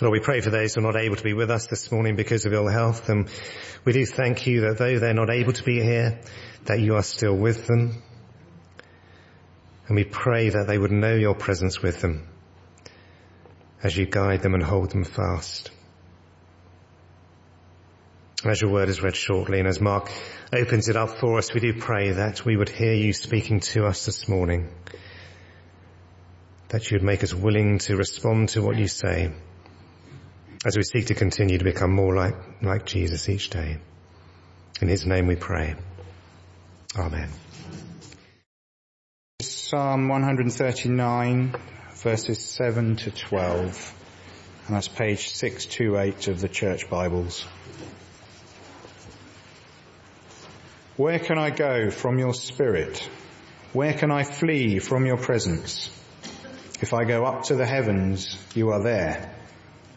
Lord, we pray for those who are not able to be with us this morning because of ill health. And we do thank you that though they're not able to be here, that you are still with them. And we pray that they would know your presence with them as you guide them and hold them fast. As your word is read shortly and as Mark opens it up for us, we do pray that we would hear you speaking to us this morning. That you would make us willing to respond to what you say as we seek to continue to become more like, like Jesus each day. In his name we pray. Amen. Psalm 139 verses 7 to 12 and that's page 628 of the church Bibles. Where can I go from your spirit? Where can I flee from your presence? If I go up to the heavens, you are there.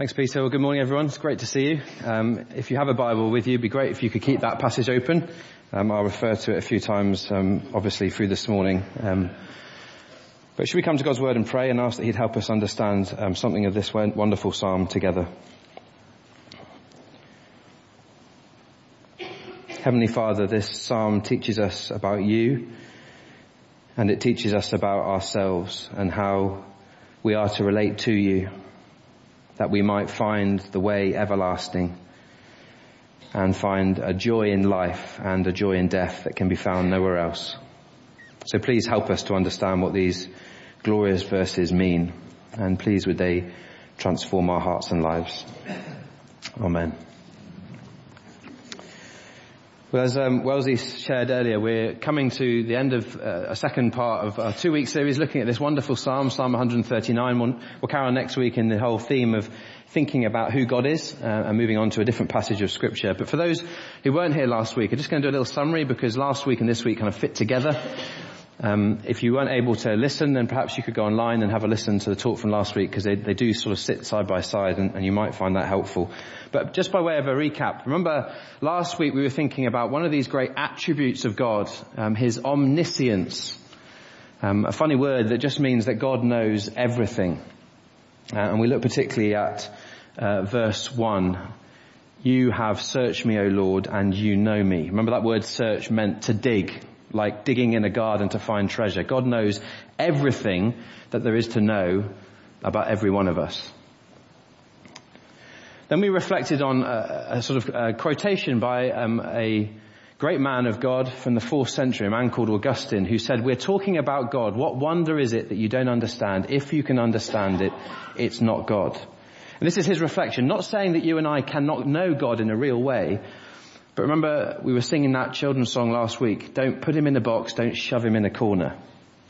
Thanks, Peter. Well, good morning, everyone. It's great to see you. Um, if you have a Bible with you, it'd be great if you could keep that passage open. Um, I'll refer to it a few times, um, obviously, through this morning. Um, but should we come to God's Word and pray and ask that He'd help us understand um, something of this wonderful psalm together? Heavenly Father, this psalm teaches us about you and it teaches us about ourselves and how we are to relate to you that we might find the way everlasting and find a joy in life and a joy in death that can be found nowhere else. So please help us to understand what these glorious verses mean and please would they transform our hearts and lives. Amen. Well, as um, Wellesley shared earlier, we're coming to the end of uh, a second part of a two-week series looking at this wonderful psalm, Psalm 139. We'll, we'll carry on next week in the whole theme of thinking about who God is uh, and moving on to a different passage of scripture. But for those who weren't here last week, I'm just going to do a little summary because last week and this week kind of fit together. Um, if you weren't able to listen, then perhaps you could go online and have a listen to the talk from last week because they, they do sort of sit side by side and, and you might find that helpful. But just by way of a recap, remember last week we were thinking about one of these great attributes of God, um, His omniscience. Um, a funny word that just means that God knows everything. Uh, and we look particularly at uh, verse 1. You have searched me, O Lord, and you know me. Remember that word search meant to dig like digging in a garden to find treasure. God knows everything that there is to know about every one of us. Then we reflected on a, a sort of a quotation by um, a great man of God from the fourth century, a man called Augustine, who said, we're talking about God. What wonder is it that you don't understand? If you can understand it, it's not God. And this is his reflection, not saying that you and I cannot know God in a real way, but remember, we were singing that children's song last week. Don't put him in a box, don't shove him in a corner.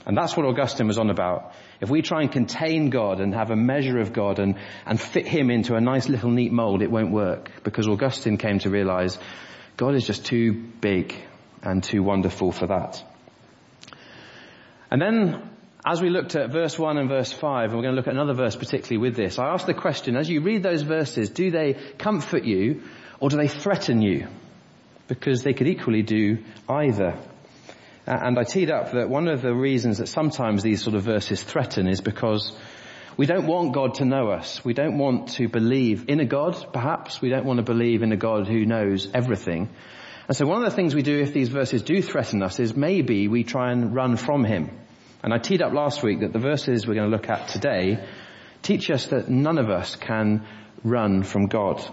And that's what Augustine was on about. If we try and contain God and have a measure of God and, and fit him into a nice little neat mold, it won't work. Because Augustine came to realize God is just too big and too wonderful for that. And then, as we looked at verse 1 and verse 5, and we're going to look at another verse particularly with this, I asked the question, as you read those verses, do they comfort you or do they threaten you? Because they could equally do either. And I teed up that one of the reasons that sometimes these sort of verses threaten is because we don't want God to know us. We don't want to believe in a God, perhaps. We don't want to believe in a God who knows everything. And so one of the things we do if these verses do threaten us is maybe we try and run from Him. And I teed up last week that the verses we're going to look at today teach us that none of us can run from God.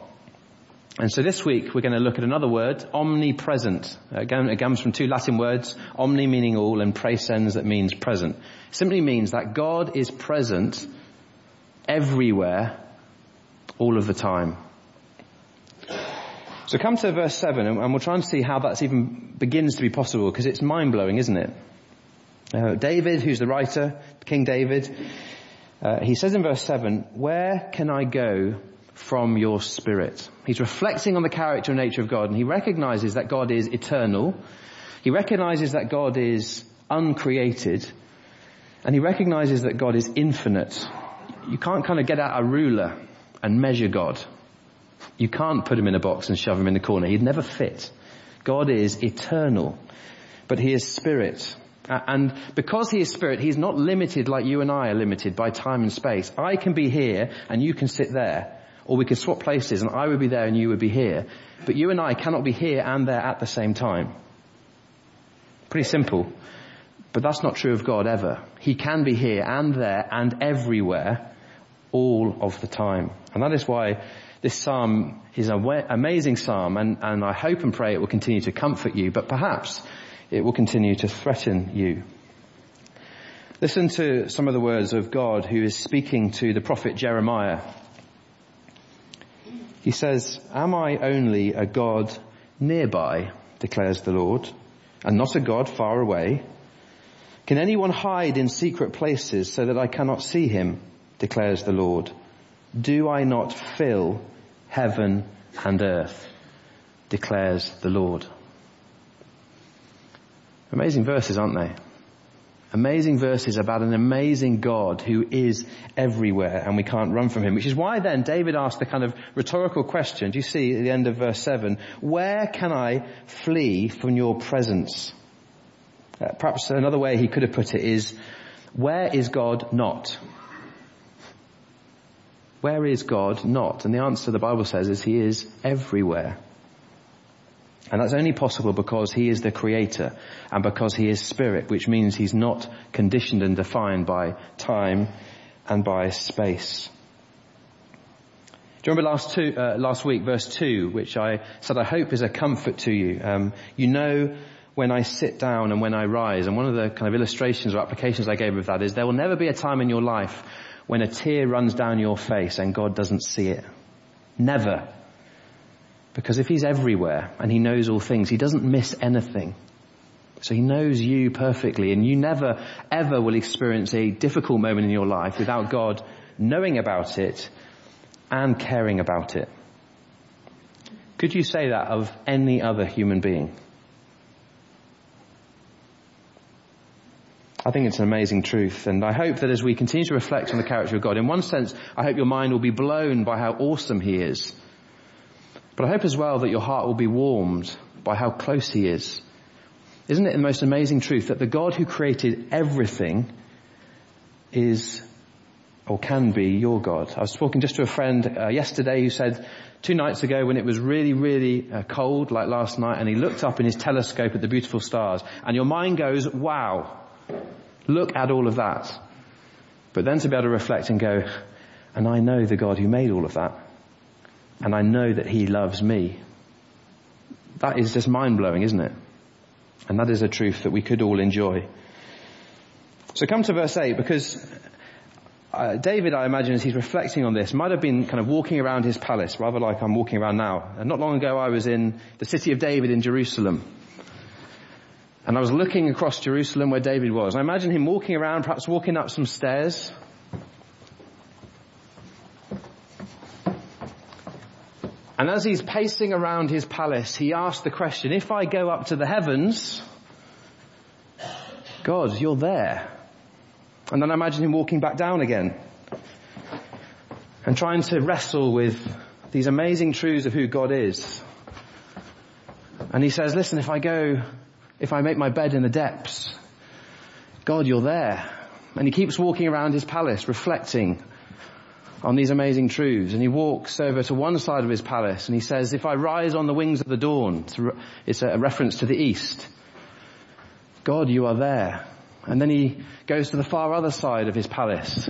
And so this week we're going to look at another word, omnipresent. Again, it comes from two Latin words, omni meaning all and presens that means present. It simply means that God is present everywhere, all of the time. So come to verse 7 and we'll try and see how that even begins to be possible because it's mind blowing, isn't it? Uh, David, who's the writer, King David, Uh, he says in verse 7, where can I go from your spirit? He's reflecting on the character and nature of God and he recognizes that God is eternal. He recognizes that God is uncreated and he recognizes that God is infinite. You can't kind of get out a ruler and measure God. You can't put him in a box and shove him in the corner. He'd never fit. God is eternal, but he is spirit. And because he is spirit, he's not limited like you and I are limited by time and space. I can be here and you can sit there, or we could swap places and I would be there and you would be here. But you and I cannot be here and there at the same time. Pretty simple. But that's not true of God ever. He can be here and there and everywhere all of the time. And that is why this psalm is an amazing psalm and, and I hope and pray it will continue to comfort you, but perhaps it will continue to threaten you. Listen to some of the words of God who is speaking to the prophet Jeremiah. He says, am I only a God nearby, declares the Lord, and not a God far away? Can anyone hide in secret places so that I cannot see him, declares the Lord? Do I not fill heaven and earth, declares the Lord. Amazing verses, aren't they? Amazing verses about an amazing God who is everywhere and we can't run from him. Which is why then David asked the kind of rhetorical question, do you see at the end of verse 7, where can I flee from your presence? Uh, perhaps another way he could have put it is, where is God not? Where is God not? And the answer the Bible says is He is everywhere. And that's only possible because He is the Creator and because He is Spirit, which means He's not conditioned and defined by time and by space. Do you remember last, two, uh, last week, verse 2, which I said I hope is a comfort to you. Um, you know when I sit down and when I rise. And one of the kind of illustrations or applications I gave of that is there will never be a time in your life when a tear runs down your face and God doesn't see it. Never. Because if He's everywhere and He knows all things, He doesn't miss anything. So He knows you perfectly and you never ever will experience a difficult moment in your life without God knowing about it and caring about it. Could you say that of any other human being? I think it's an amazing truth and I hope that as we continue to reflect on the character of God, in one sense, I hope your mind will be blown by how awesome He is. But I hope as well that your heart will be warmed by how close He is. Isn't it the most amazing truth that the God who created everything is or can be your God? I was talking just to a friend uh, yesterday who said two nights ago when it was really, really uh, cold like last night and he looked up in his telescope at the beautiful stars and your mind goes, wow, Look at all of that. But then to be able to reflect and go, and I know the God who made all of that. And I know that He loves me. That is just mind blowing, isn't it? And that is a truth that we could all enjoy. So come to verse 8 because uh, David, I imagine, as he's reflecting on this, might have been kind of walking around his palace, rather like I'm walking around now. And not long ago I was in the city of David in Jerusalem. And I was looking across Jerusalem where David was. I imagine him walking around, perhaps walking up some stairs. And as he's pacing around his palace, he asks the question, if I go up to the heavens, God, you're there. And then I imagine him walking back down again and trying to wrestle with these amazing truths of who God is. And he says, listen, if I go if I make my bed in the depths, God, you're there. And he keeps walking around his palace, reflecting on these amazing truths. And he walks over to one side of his palace and he says, if I rise on the wings of the dawn, it's a reference to the east. God, you are there. And then he goes to the far other side of his palace.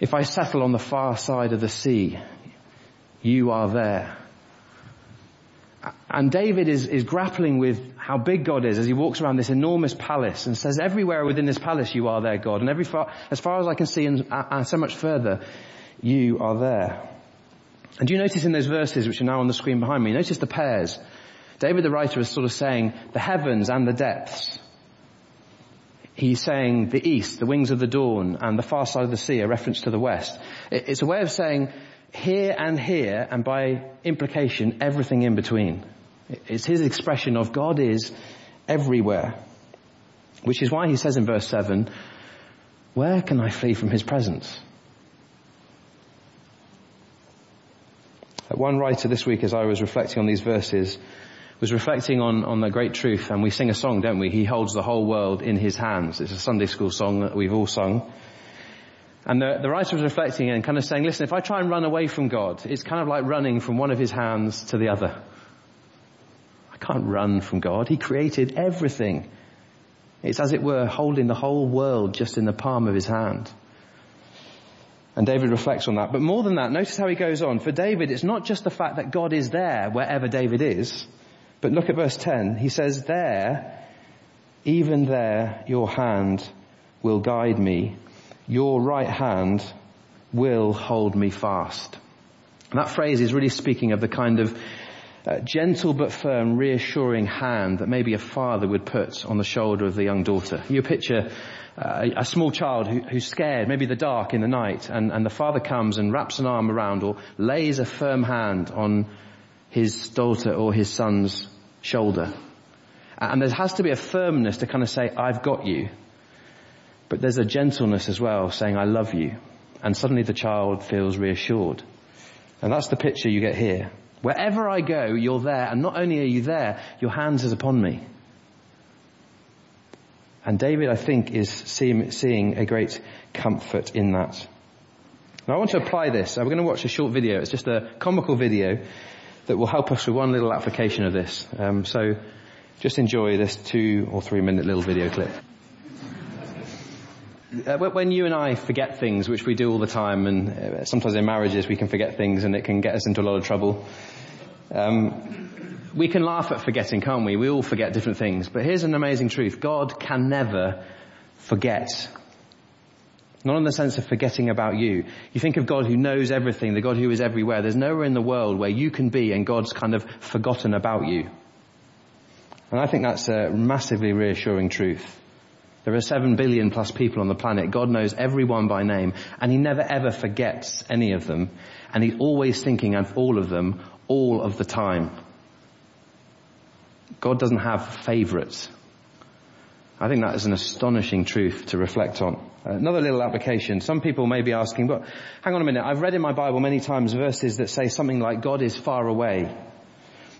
If I settle on the far side of the sea, you are there. And David is, is grappling with how big God is as he walks around this enormous palace and says, everywhere within this palace you are there, God. And every far, as far as I can see and, and so much further, you are there. And do you notice in those verses which are now on the screen behind me, notice the pairs. David the writer is sort of saying the heavens and the depths. he's saying the east, the wings of the dawn, and the far side of the sea, a reference to the west. It's a way of saying here and here, and by implication, everything in between. It's his expression of God is everywhere. Which is why he says in verse 7, where can I flee from his presence? One writer this week as I was reflecting on these verses was reflecting on, on the great truth and we sing a song, don't we? He holds the whole world in his hands. It's a Sunday school song that we've all sung. And the, the writer was reflecting and kind of saying, listen, if I try and run away from God, it's kind of like running from one of his hands to the other. I can't run from God. He created everything. It's as it were holding the whole world just in the palm of his hand. And David reflects on that. But more than that, notice how he goes on. For David, it's not just the fact that God is there wherever David is. But look at verse 10. He says, there, even there, your hand will guide me. Your right hand will hold me fast. And that phrase is really speaking of the kind of uh, gentle but firm, reassuring hand that maybe a father would put on the shoulder of the young daughter. You picture uh, a small child who, who's scared, maybe the dark in the night, and, and the father comes and wraps an arm around or lays a firm hand on his daughter or his son's shoulder. And there has to be a firmness to kind of say, I've got you. But there's a gentleness as well, saying, I love you. And suddenly the child feels reassured. And that's the picture you get here. Wherever I go, you're there, and not only are you there, your hands is upon me. And David, I think, is seeing a great comfort in that. Now I want to apply this. We're going to watch a short video. It's just a comical video that will help us with one little application of this. Um, so just enjoy this two or three minute little video clip. Uh, when you and I forget things, which we do all the time, and uh, sometimes in marriages we can forget things and it can get us into a lot of trouble. Um, we can laugh at forgetting, can't we? We all forget different things. But here's an amazing truth. God can never forget. Not in the sense of forgetting about you. You think of God who knows everything, the God who is everywhere. There's nowhere in the world where you can be and God's kind of forgotten about you. And I think that's a massively reassuring truth. There are seven billion plus people on the planet. God knows everyone by name and he never ever forgets any of them. And he's always thinking of all of them all of the time. God doesn't have favorites. I think that is an astonishing truth to reflect on. Another little application. Some people may be asking, but hang on a minute, I've read in my Bible many times verses that say something like God is far away.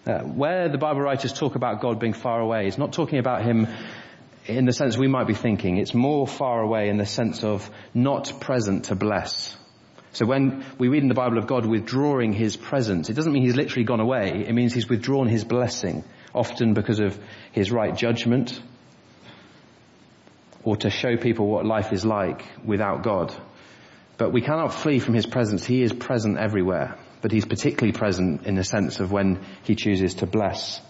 Uh, where the Bible writers talk about God being far away, it's not talking about Him in the sense we might be thinking. It's more far away in the sense of not present to bless. So when we read in the Bible of God withdrawing His presence, it doesn't mean He's literally gone away. It means He's withdrawn His blessing, often because of His right judgment, or to show people what life is like without God. But we cannot flee from His presence. He is present everywhere. But He's particularly present in the sense of when He chooses to bless.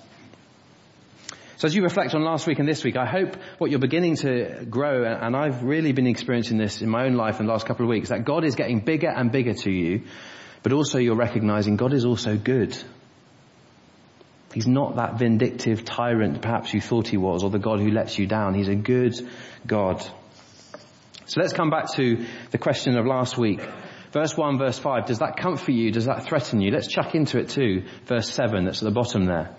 So as you reflect on last week and this week, I hope what you're beginning to grow, and I've really been experiencing this in my own life in the last couple of weeks, that God is getting bigger and bigger to you, but also you're recognizing God is also good. He's not that vindictive tyrant perhaps you thought he was, or the God who lets you down. He's a good God. So let's come back to the question of last week. Verse 1, verse 5, does that comfort you? Does that threaten you? Let's chuck into it too. Verse 7, that's at the bottom there.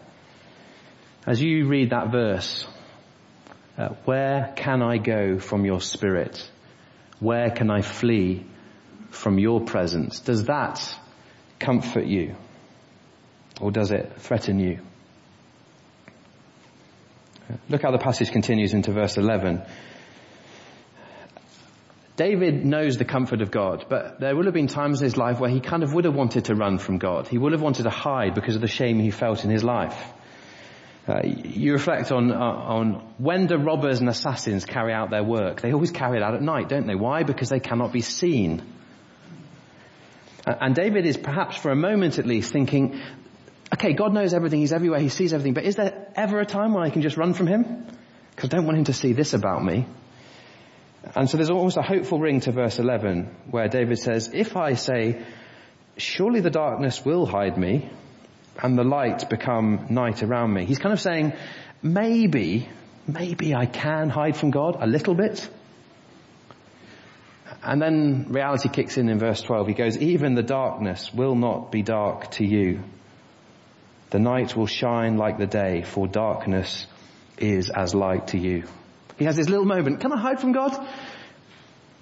As you read that verse, uh, where can I go from your spirit? Where can I flee from your presence? Does that comfort you? Or does it threaten you? Look how the passage continues into verse 11. David knows the comfort of God, but there will have been times in his life where he kind of would have wanted to run from God. He would have wanted to hide because of the shame he felt in his life. Uh, you reflect on, uh, on when do robbers and assassins carry out their work? They always carry it out at night, don't they? Why? Because they cannot be seen. And David is perhaps for a moment at least thinking, okay, God knows everything, He's everywhere, He sees everything, but is there ever a time when I can just run from Him? Because I don't want Him to see this about me. And so there's almost a hopeful ring to verse 11 where David says, if I say, surely the darkness will hide me, and the light become night around me. He's kind of saying, maybe, maybe I can hide from God a little bit. And then reality kicks in in verse 12. He goes, even the darkness will not be dark to you. The night will shine like the day, for darkness is as light to you. He has this little moment, can I hide from God?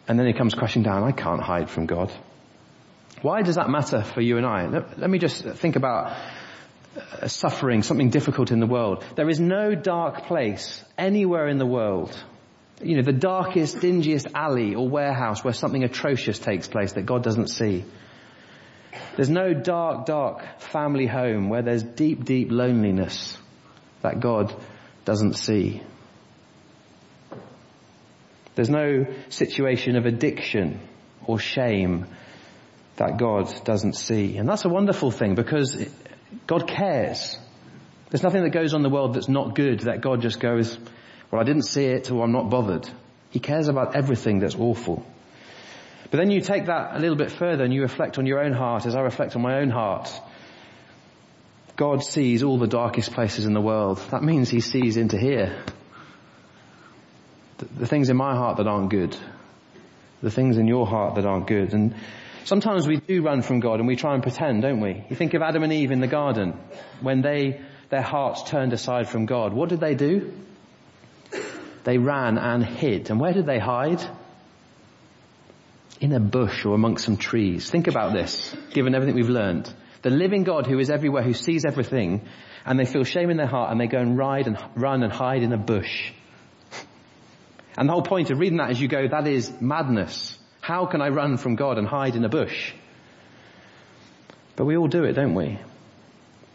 And then he comes crashing down, I can't hide from God. Why does that matter for you and I? Let, me just think about Uh, suffering, something difficult in the world. There is no dark place anywhere in the world you know, the darkest, dingiest alley or warehouse where something atrocious takes place that God doesn't see. There's no dark, dark family home where there's deep, deep loneliness that God doesn't see. There's no situation of addiction or shame that God doesn't see. And that's a wonderful thing because God cares. There's nothing that goes on in the world that's not good that God just goes, well, I didn't see it, or I'm not bothered. He cares about everything that's awful. But then you take that a little bit further and you reflect on your own heart as I reflect on my own heart. God sees all the darkest places in the world. That means he sees into here. The, things in my heart that aren't good. The things in your heart that aren't good. And sometimes we do run from God and we try and pretend, don't we? You think of Adam and Eve in the garden when they, their hearts turned aside from God. What did they do? they ran and hid. And where did they hide? In a bush or amongst some trees. Think about this, given everything we've learned. The living God who is everywhere, who sees everything, and they feel shame in their heart and they go and ride and run and hide in a bush. And the whole point of reading that is you go, that is madness. How can I run from God and hide in a bush? But we all do it, don't we?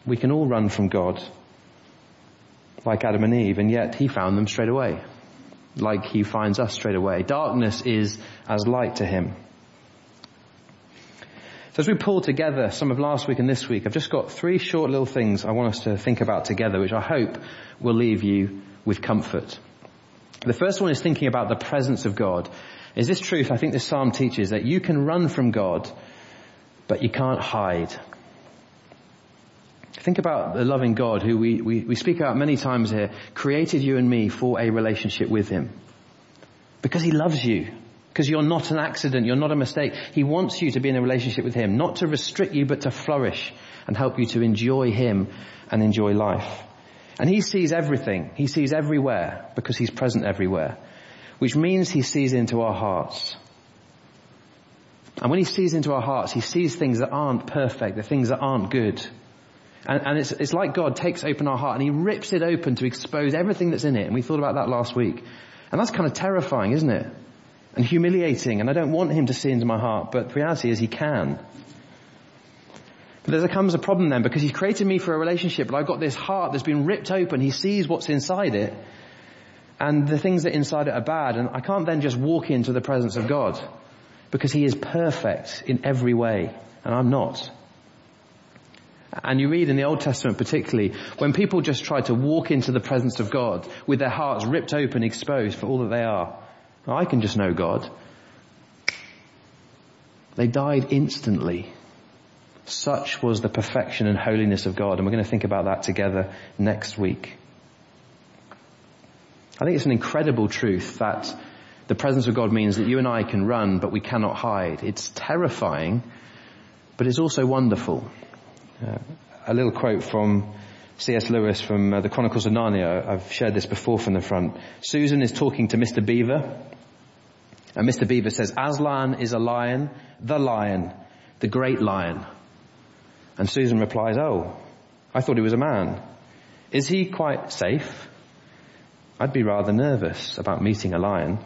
We can all run from God, like Adam and Eve, and yet he found them straight away like he finds us straight away. Darkness is as light to him. So as we pull together some of last week and this week, I've just got three short little things I want us to think about together, which I hope will leave you with comfort. The first one is thinking about the presence of God. Is this truth? I think this psalm teaches that you can run from God, but you can't hide. Think about the loving God who we, we, we speak about many times here, created you and me for a relationship with Him. Because He loves you. Because you're not an accident, you're not a mistake. He wants you to be in a relationship with Him, not to restrict you, but to flourish and help you to enjoy Him and enjoy life. And He sees everything. He sees everywhere because He's present everywhere. Which means He sees into our hearts. And when He sees into our hearts, He sees things that aren't perfect, the things that aren't good. And, and it's, it's like God takes open our heart and He rips it open to expose everything that's in it. And we thought about that last week. And that's kind of terrifying, isn't it? And humiliating. And I don't want Him to see into my heart, but the reality is He can. But there comes a problem then because He's created me for a relationship, but I've got this heart that's been ripped open. He sees what's inside it. And the things that inside it are bad. And I can't then just walk into the presence of God because He is perfect in every way. And I'm not. And you read in the Old Testament particularly, when people just try to walk into the presence of God with their hearts ripped open, exposed for all that they are. I can just know God. They died instantly. Such was the perfection and holiness of God. And we're going to think about that together next week. I think it's an incredible truth that the presence of God means that you and I can run, but we cannot hide. It's terrifying, but it's also wonderful. Uh, a little quote from C.S. Lewis from uh, the Chronicles of Narnia. I've shared this before from the front. Susan is talking to Mr. Beaver. And Mr. Beaver says, Aslan is a lion, the lion, the great lion. And Susan replies, oh, I thought he was a man. Is he quite safe? I'd be rather nervous about meeting a lion.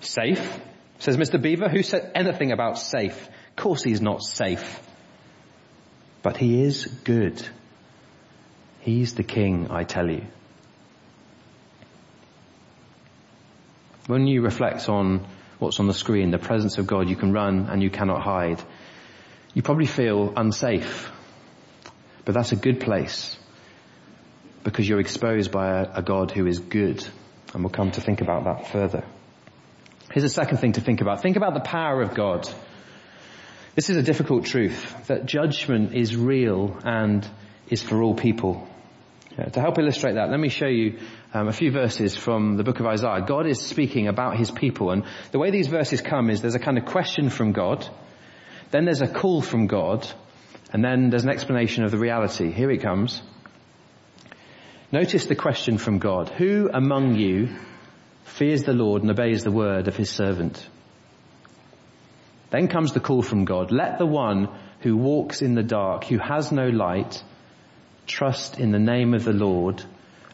Safe? Says Mr. Beaver. Who said anything about safe? Of course he's not safe. But he is good. He's the king, I tell you. When you reflect on what's on the screen, the presence of God, you can run and you cannot hide. You probably feel unsafe. But that's a good place because you're exposed by a, a, God who is good. And we'll come to think about that further. Here's a second thing to think about. Think about the power of God. This is a difficult truth, that judgment is real and is for all people. Yeah, to help illustrate that, let me show you um, a few verses from the book of Isaiah. God is speaking about his people and the way these verses come is there's a kind of question from God, then there's a call from God, and then there's an explanation of the reality. Here it comes. Notice the question from God. Who among you fears the Lord and obeys the word of his servant? Then comes the call from God. Let the one who walks in the dark, who has no light, trust in the name of the Lord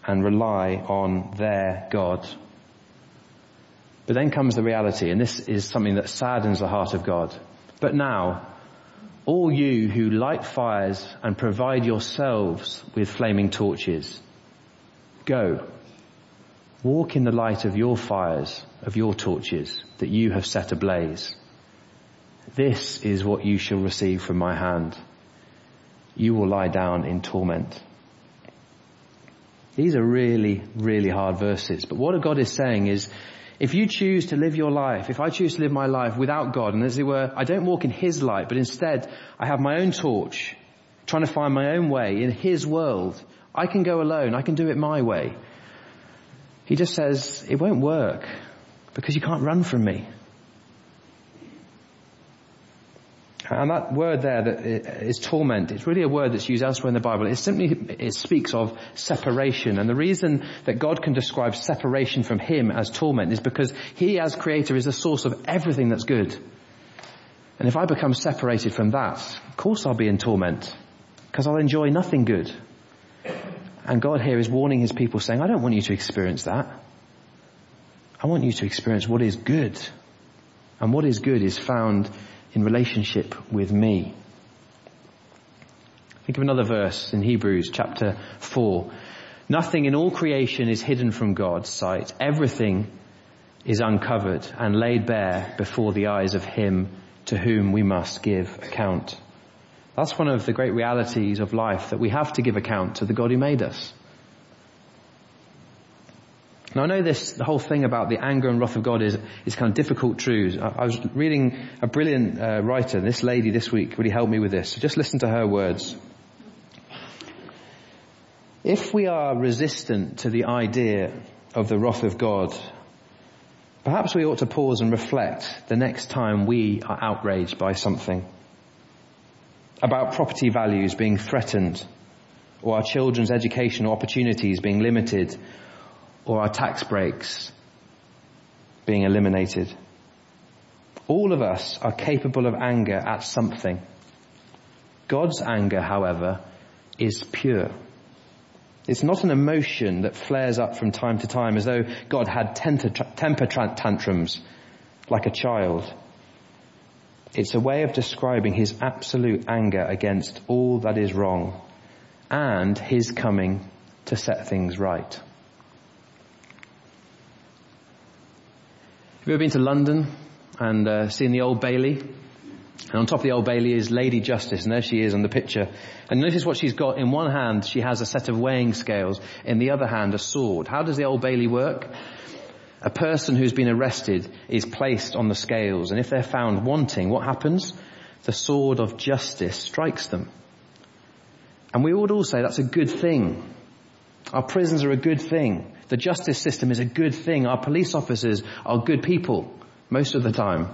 and rely on their God. But then comes the reality, and this is something that saddens the heart of God. But now, all you who light fires and provide yourselves with flaming torches, go. Walk in the light of your fires, of your torches that you have set ablaze. This is what you shall receive from my hand you will lie down in torment. These are really, really hard verses. But what God is saying is, if you choose to live your life, if I choose to live my life without God, and as it were, I don't walk in His light, but instead I have my own torch, trying to find my own way in His world, I can go alone, I can do it my way. He just says, it won't work, because you can't run from me. And that word there that is torment, it's really a word that's used elsewhere in the Bible. It simply, it speaks of separation. And the reason that God can describe separation from Him as torment is because He as creator is the source of everything that's good. And if I become separated from that, of course I'll be in torment. Because I'll enjoy nothing good. And God here is warning His people saying, I don't want you to experience that. I want you to experience what is good. And what is good is found in relationship with me. Think of another verse in Hebrews chapter 4. Nothing in all creation is hidden from God's sight. Everything is uncovered and laid bare before the eyes of Him to whom we must give account. That's one of the great realities of life that we have to give account to the God who made us. Now I know this, the whole thing about the anger and wrath of God is, is kind of difficult truths. I, I was reading a brilliant uh, writer, this lady this week really helped me with this. So just listen to her words. If we are resistant to the idea of the wrath of God, perhaps we ought to pause and reflect the next time we are outraged by something. About property values being threatened, or our children's educational opportunities being limited, or our tax breaks being eliminated. All of us are capable of anger at something. God's anger, however, is pure. It's not an emotion that flares up from time to time as though God had temper tantrums like a child. It's a way of describing his absolute anger against all that is wrong and his coming to set things right. Have you ever been to London and uh, seen the Old Bailey? And on top of the Old Bailey is Lady Justice, and there she is on the picture. And notice what she's got. In one hand, she has a set of weighing scales. In the other hand, a sword. How does the Old Bailey work? A person who's been arrested is placed on the scales, and if they're found wanting, what happens? The sword of justice strikes them. And we would all say that's a good thing. Our prisons are a good thing. The justice system is a good thing. Our police officers are good people most of the time.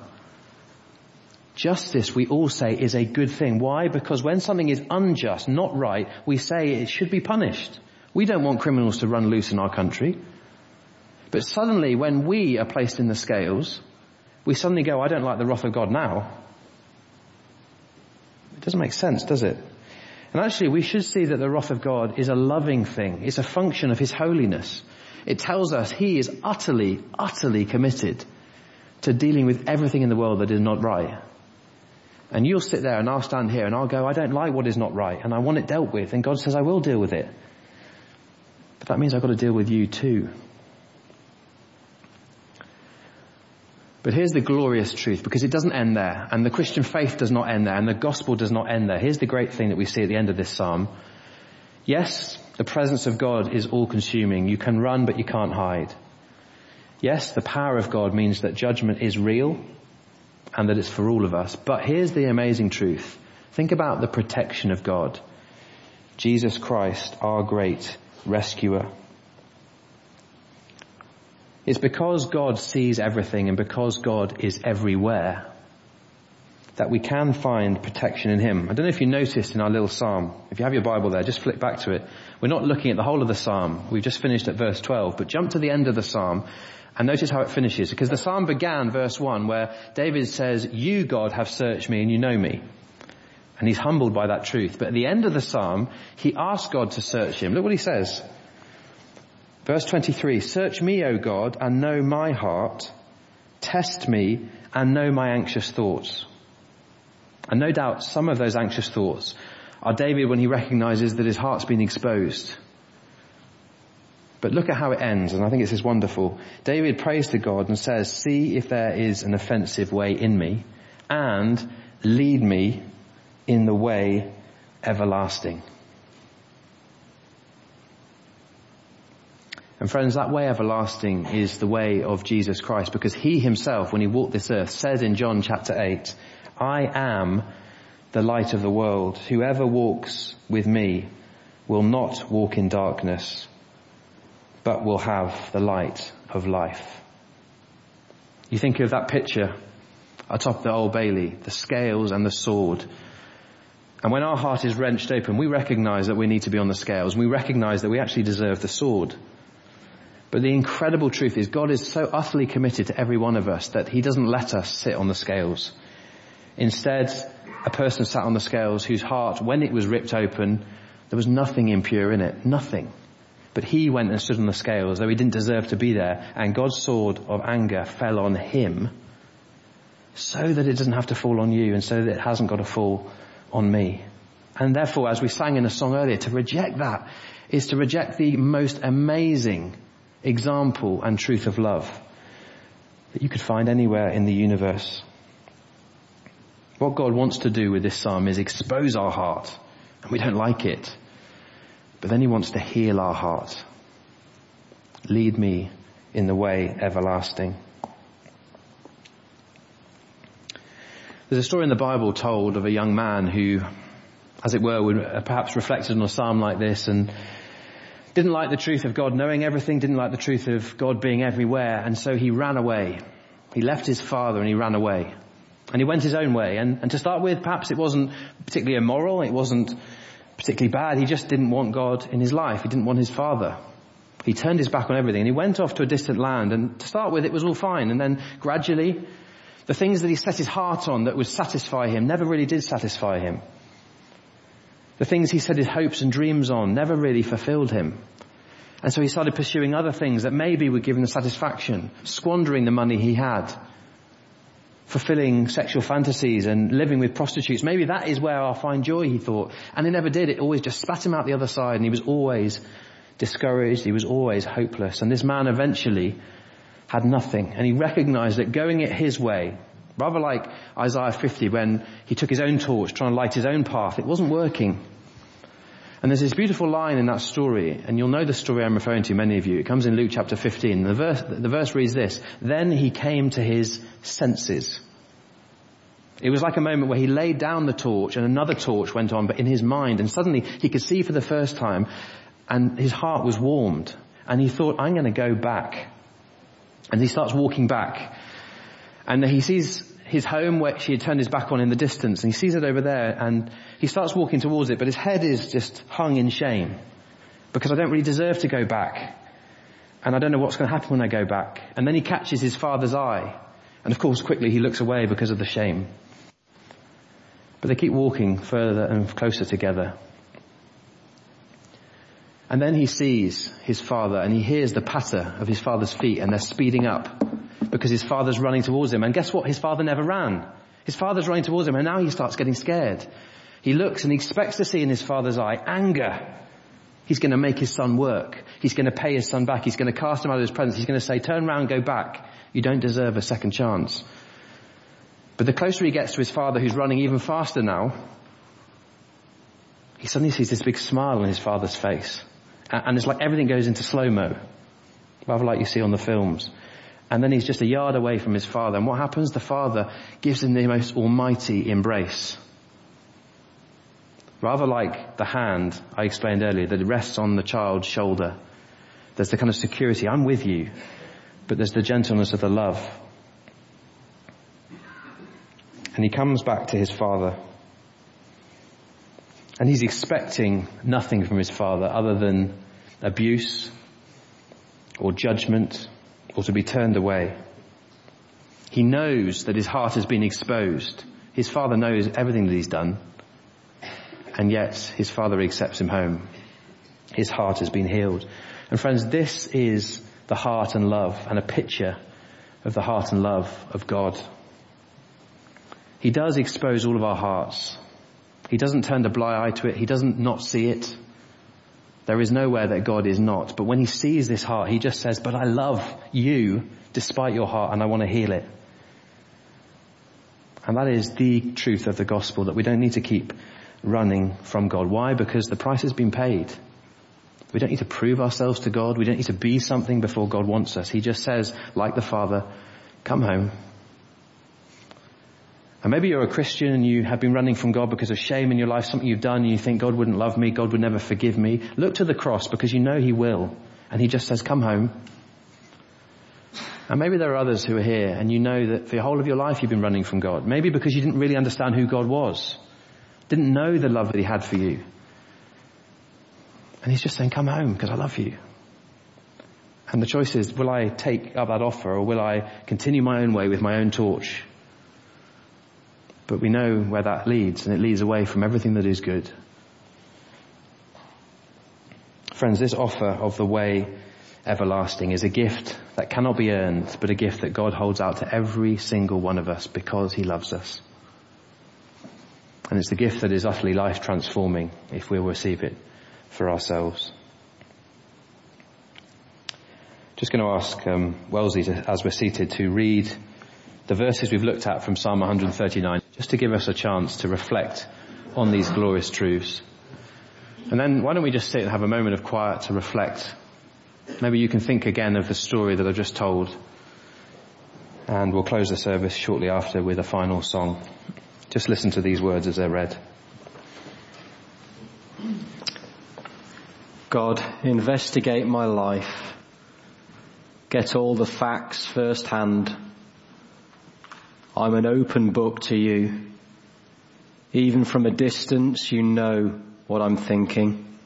Justice, we all say, is a good thing. Why? Because when something is unjust, not right, we say it should be punished. We don't want criminals to run loose in our country. But suddenly, when we are placed in the scales, we suddenly go, I don't like the wrath of God now. It doesn't make sense, does it? And actually, we should see that the wrath of God is a loving thing. It's a function of His holiness. It tells us He is utterly, utterly committed to dealing with everything in the world that is not right. And you'll sit there and I'll stand here and I'll go, I don't like what is not right and I want it dealt with. And God says, I will deal with it. But that means I've got to deal with you too. But here's the glorious truth because it doesn't end there and the Christian faith does not end there and the gospel does not end there. Here's the great thing that we see at the end of this psalm. Yes, the presence of God is all consuming. You can run, but you can't hide. Yes, the power of God means that judgment is real and that it's for all of us. But here's the amazing truth. Think about the protection of God. Jesus Christ, our great rescuer. It's because God sees everything and because God is everywhere that we can find protection in Him. I don't know if you noticed in our little psalm, if you have your Bible there, just flip back to it. We're not looking at the whole of the psalm. We've just finished at verse 12, but jump to the end of the psalm and notice how it finishes. Because the psalm began, verse 1, where David says, You, God, have searched me and you know me. And he's humbled by that truth. But at the end of the psalm, he asks God to search him. Look what he says. Verse 23, Search me, O God, and know my heart. Test me and know my anxious thoughts. And no doubt some of those anxious thoughts are David when he recognizes that his heart's been exposed. But look at how it ends, and I think this is wonderful. David prays to God and says, see if there is an offensive way in me, and lead me in the way everlasting. And friends, that way everlasting is the way of Jesus Christ because he himself, when he walked this earth, said in John chapter 8, I am the light of the world. Whoever walks with me will not walk in darkness, but will have the light of life. You think of that picture atop the Old Bailey, the scales and the sword. And when our heart is wrenched open, we recognize that we need to be on the scales. We recognize that we actually deserve the sword. But the incredible truth is God is so utterly committed to every one of us that he doesn't let us sit on the scales. Instead, a person sat on the scales whose heart, when it was ripped open, there was nothing impure in it. Nothing. But he went and stood on the scales, though he didn't deserve to be there, and God's sword of anger fell on him, so that it doesn't have to fall on you, and so that it hasn't got to fall on me. And therefore, as we sang in a song earlier, to reject that is to reject the most amazing example and truth of love that you could find anywhere in the universe. What God wants to do with this psalm is expose our heart, and we don't like it. But then he wants to heal our heart. Lead me in the way everlasting. There's a story in the Bible told of a young man who, as it were, would perhaps reflected on a psalm like this and didn't like the truth of God knowing everything, didn't like the truth of God being everywhere, and so he ran away. He left his father and he ran away. And he went his own way. And, and to start with, perhaps it wasn't particularly immoral, it wasn't particularly bad, he just didn't want God in his life, he didn't want his father. He turned his back on everything and he went off to a distant land and to start with it was all fine and then gradually the things that he set his heart on that would satisfy him never really did satisfy him. The things he set his hopes and dreams on never really fulfilled him. And so he started pursuing other things that maybe would give him the satisfaction, squandering the money he had, fulfilling sexual fantasies and living with prostitutes. Maybe that is where I'll find joy, he thought. And he never did. It always just spat him out the other side and he was always discouraged. He was always hopeless. And this man eventually had nothing. And he recognized that going it his way, rather like Isaiah 50 when he took his own torch trying to light his own path, it wasn't working. And there's this beautiful line in that story, and you'll know the story I'm referring to, many of you. It comes in Luke chapter 15. The verse, the verse reads this, Then he came to his senses. It was like a moment where he laid down the torch and another torch went on, but in his mind, and suddenly he could see for the first time, and his heart was warmed, and he thought, I'm to go back. And he starts walking back, and he sees his home which he had turned his back on in the distance and he sees it over there and he starts walking towards it but his head is just hung in shame because I don't really deserve to go back and I don't know what's going to happen when I go back. And then he catches his father's eye and of course quickly he looks away because of the shame. But they keep walking further and closer together. And then he sees his father and he hears the patter of his father's feet and they're speeding up because his father's running towards him. And guess what? His father never ran. His father's running towards him and now he starts getting scared. He looks and he expects to see in his father's eye anger. He's going to make his son work. He's going to pay his son back. He's going to cast him out of his presence. He's going to say, turn around, go back. You don't deserve a second chance. But the closer he gets to his father who's running even faster now, he suddenly sees this big smile on his father's face. And it's like everything goes into slow-mo. Rather like you see on the films. And then he's just a yard away from his father. And what happens? The father gives him the most almighty embrace. Rather like the hand I explained earlier that rests on the child's shoulder. There's the kind of security, I'm with you, but there's the gentleness of the love. And he comes back to his father. And he's expecting nothing from his father other than abuse or judgment or to be turned away. He knows that his heart has been exposed. His father knows everything that he's done. And yet his father accepts him home. His heart has been healed. And friends, this is the heart and love and a picture of the heart and love of God. He does expose all of our hearts. He doesn't turn a blind eye to it. He doesn't not see it. There is nowhere that God is not. But when he sees this heart, he just says, but I love you despite your heart and I want to heal it. And that is the truth of the gospel that we don't need to keep running from God. Why? Because the price has been paid. We don't need to prove ourselves to God. We don't need to be something before God wants us. He just says, like the Father, come home. And maybe you're a Christian and you have been running from God because of shame in your life, something you've done and you think God wouldn't love me, God would never forgive me. Look to the cross because you know He will. And He just says, come home. And maybe there are others who are here and you know that for the whole of your life you've been running from God. Maybe because you didn't really understand who God was. Didn't know the love that He had for you. And He's just saying, come home because I love you. And the choice is, will I take up that offer or will I continue my own way with my own torch? But we know where that leads, and it leads away from everything that is good. Friends, this offer of the way everlasting is a gift that cannot be earned, but a gift that God holds out to every single one of us because He loves us. And it's the gift that is utterly life transforming if we'll receive it for ourselves. Just going to ask um, Wellesley, to, as we're seated, to read the verses we've looked at from Psalm 139, just to give us a chance to reflect on these glorious truths. And then why don't we just sit and have a moment of quiet to reflect. Maybe you can think again of the story that I've just told. And we'll close the service shortly after with a final song. Just listen to these words as they're read. God, investigate my life. Get all the facts firsthand I'm an open book to you. Even from a distance, you know what I'm thinking.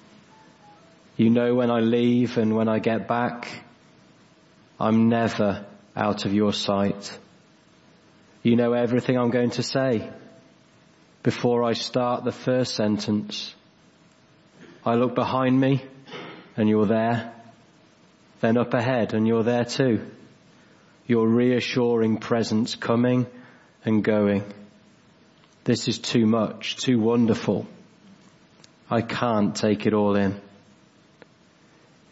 You know when I leave and when I get back. I'm never out of your sight. You know everything I'm going to say before I start the first sentence. I look behind me and you're there. Then up ahead and you're there too. Your reassuring presence coming and going. This is too much, too wonderful. I can't take it all in.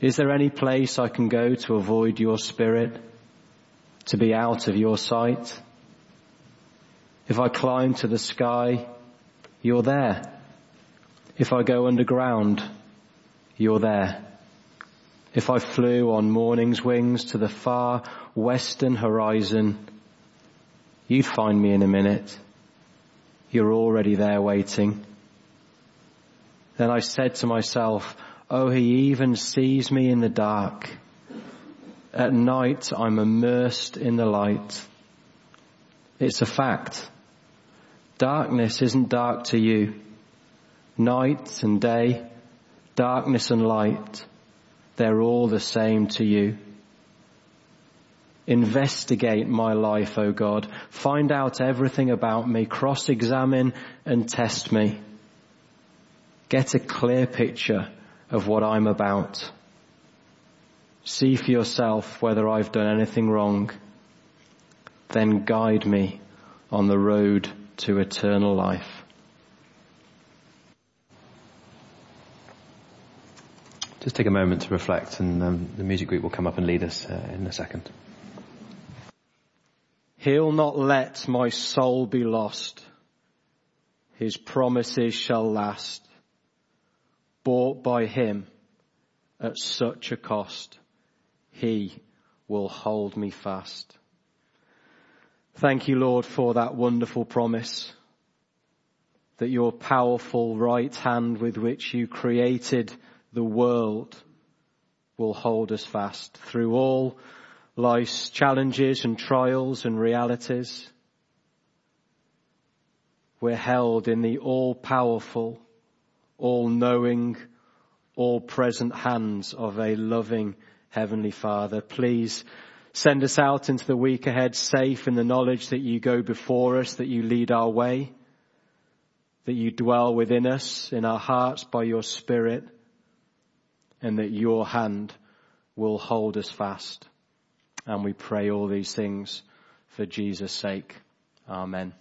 Is there any place I can go to avoid your spirit? To be out of your sight? If I climb to the sky, you're there. If I go underground, you're there. If I flew on morning's wings to the far western horizon, You'd find me in a minute. You're already there waiting. Then I said to myself, Oh, he even sees me in the dark. At night I'm immersed in the light. It's a fact. Darkness isn't dark to you. Night and day, darkness and light, they're all the same to you. Investigate my life, O God. Find out everything about me. Cross-examine and test me. Get a clear picture of what I'm about. See for yourself whether I've done anything wrong. Then guide me on the road to eternal life. Just take a moment to reflect and um, the music group will come up and lead us uh, in a second. He'll not let my soul be lost. His promises shall last. Bought by him at such a cost. He will hold me fast. Thank you, Lord, for that wonderful promise. that your powerful right hand with which you created the world will hold us fast through all life's challenges and trials and realities. We're held in the all powerful, all knowing, all present hands of a loving Heavenly Father. Please send us out into the week ahead safe in the knowledge that you go before us, that you lead our way, that you dwell within us, in our hearts by your Spirit, and that your hand will hold us fast. And we pray all these things for Jesus' sake. Amen.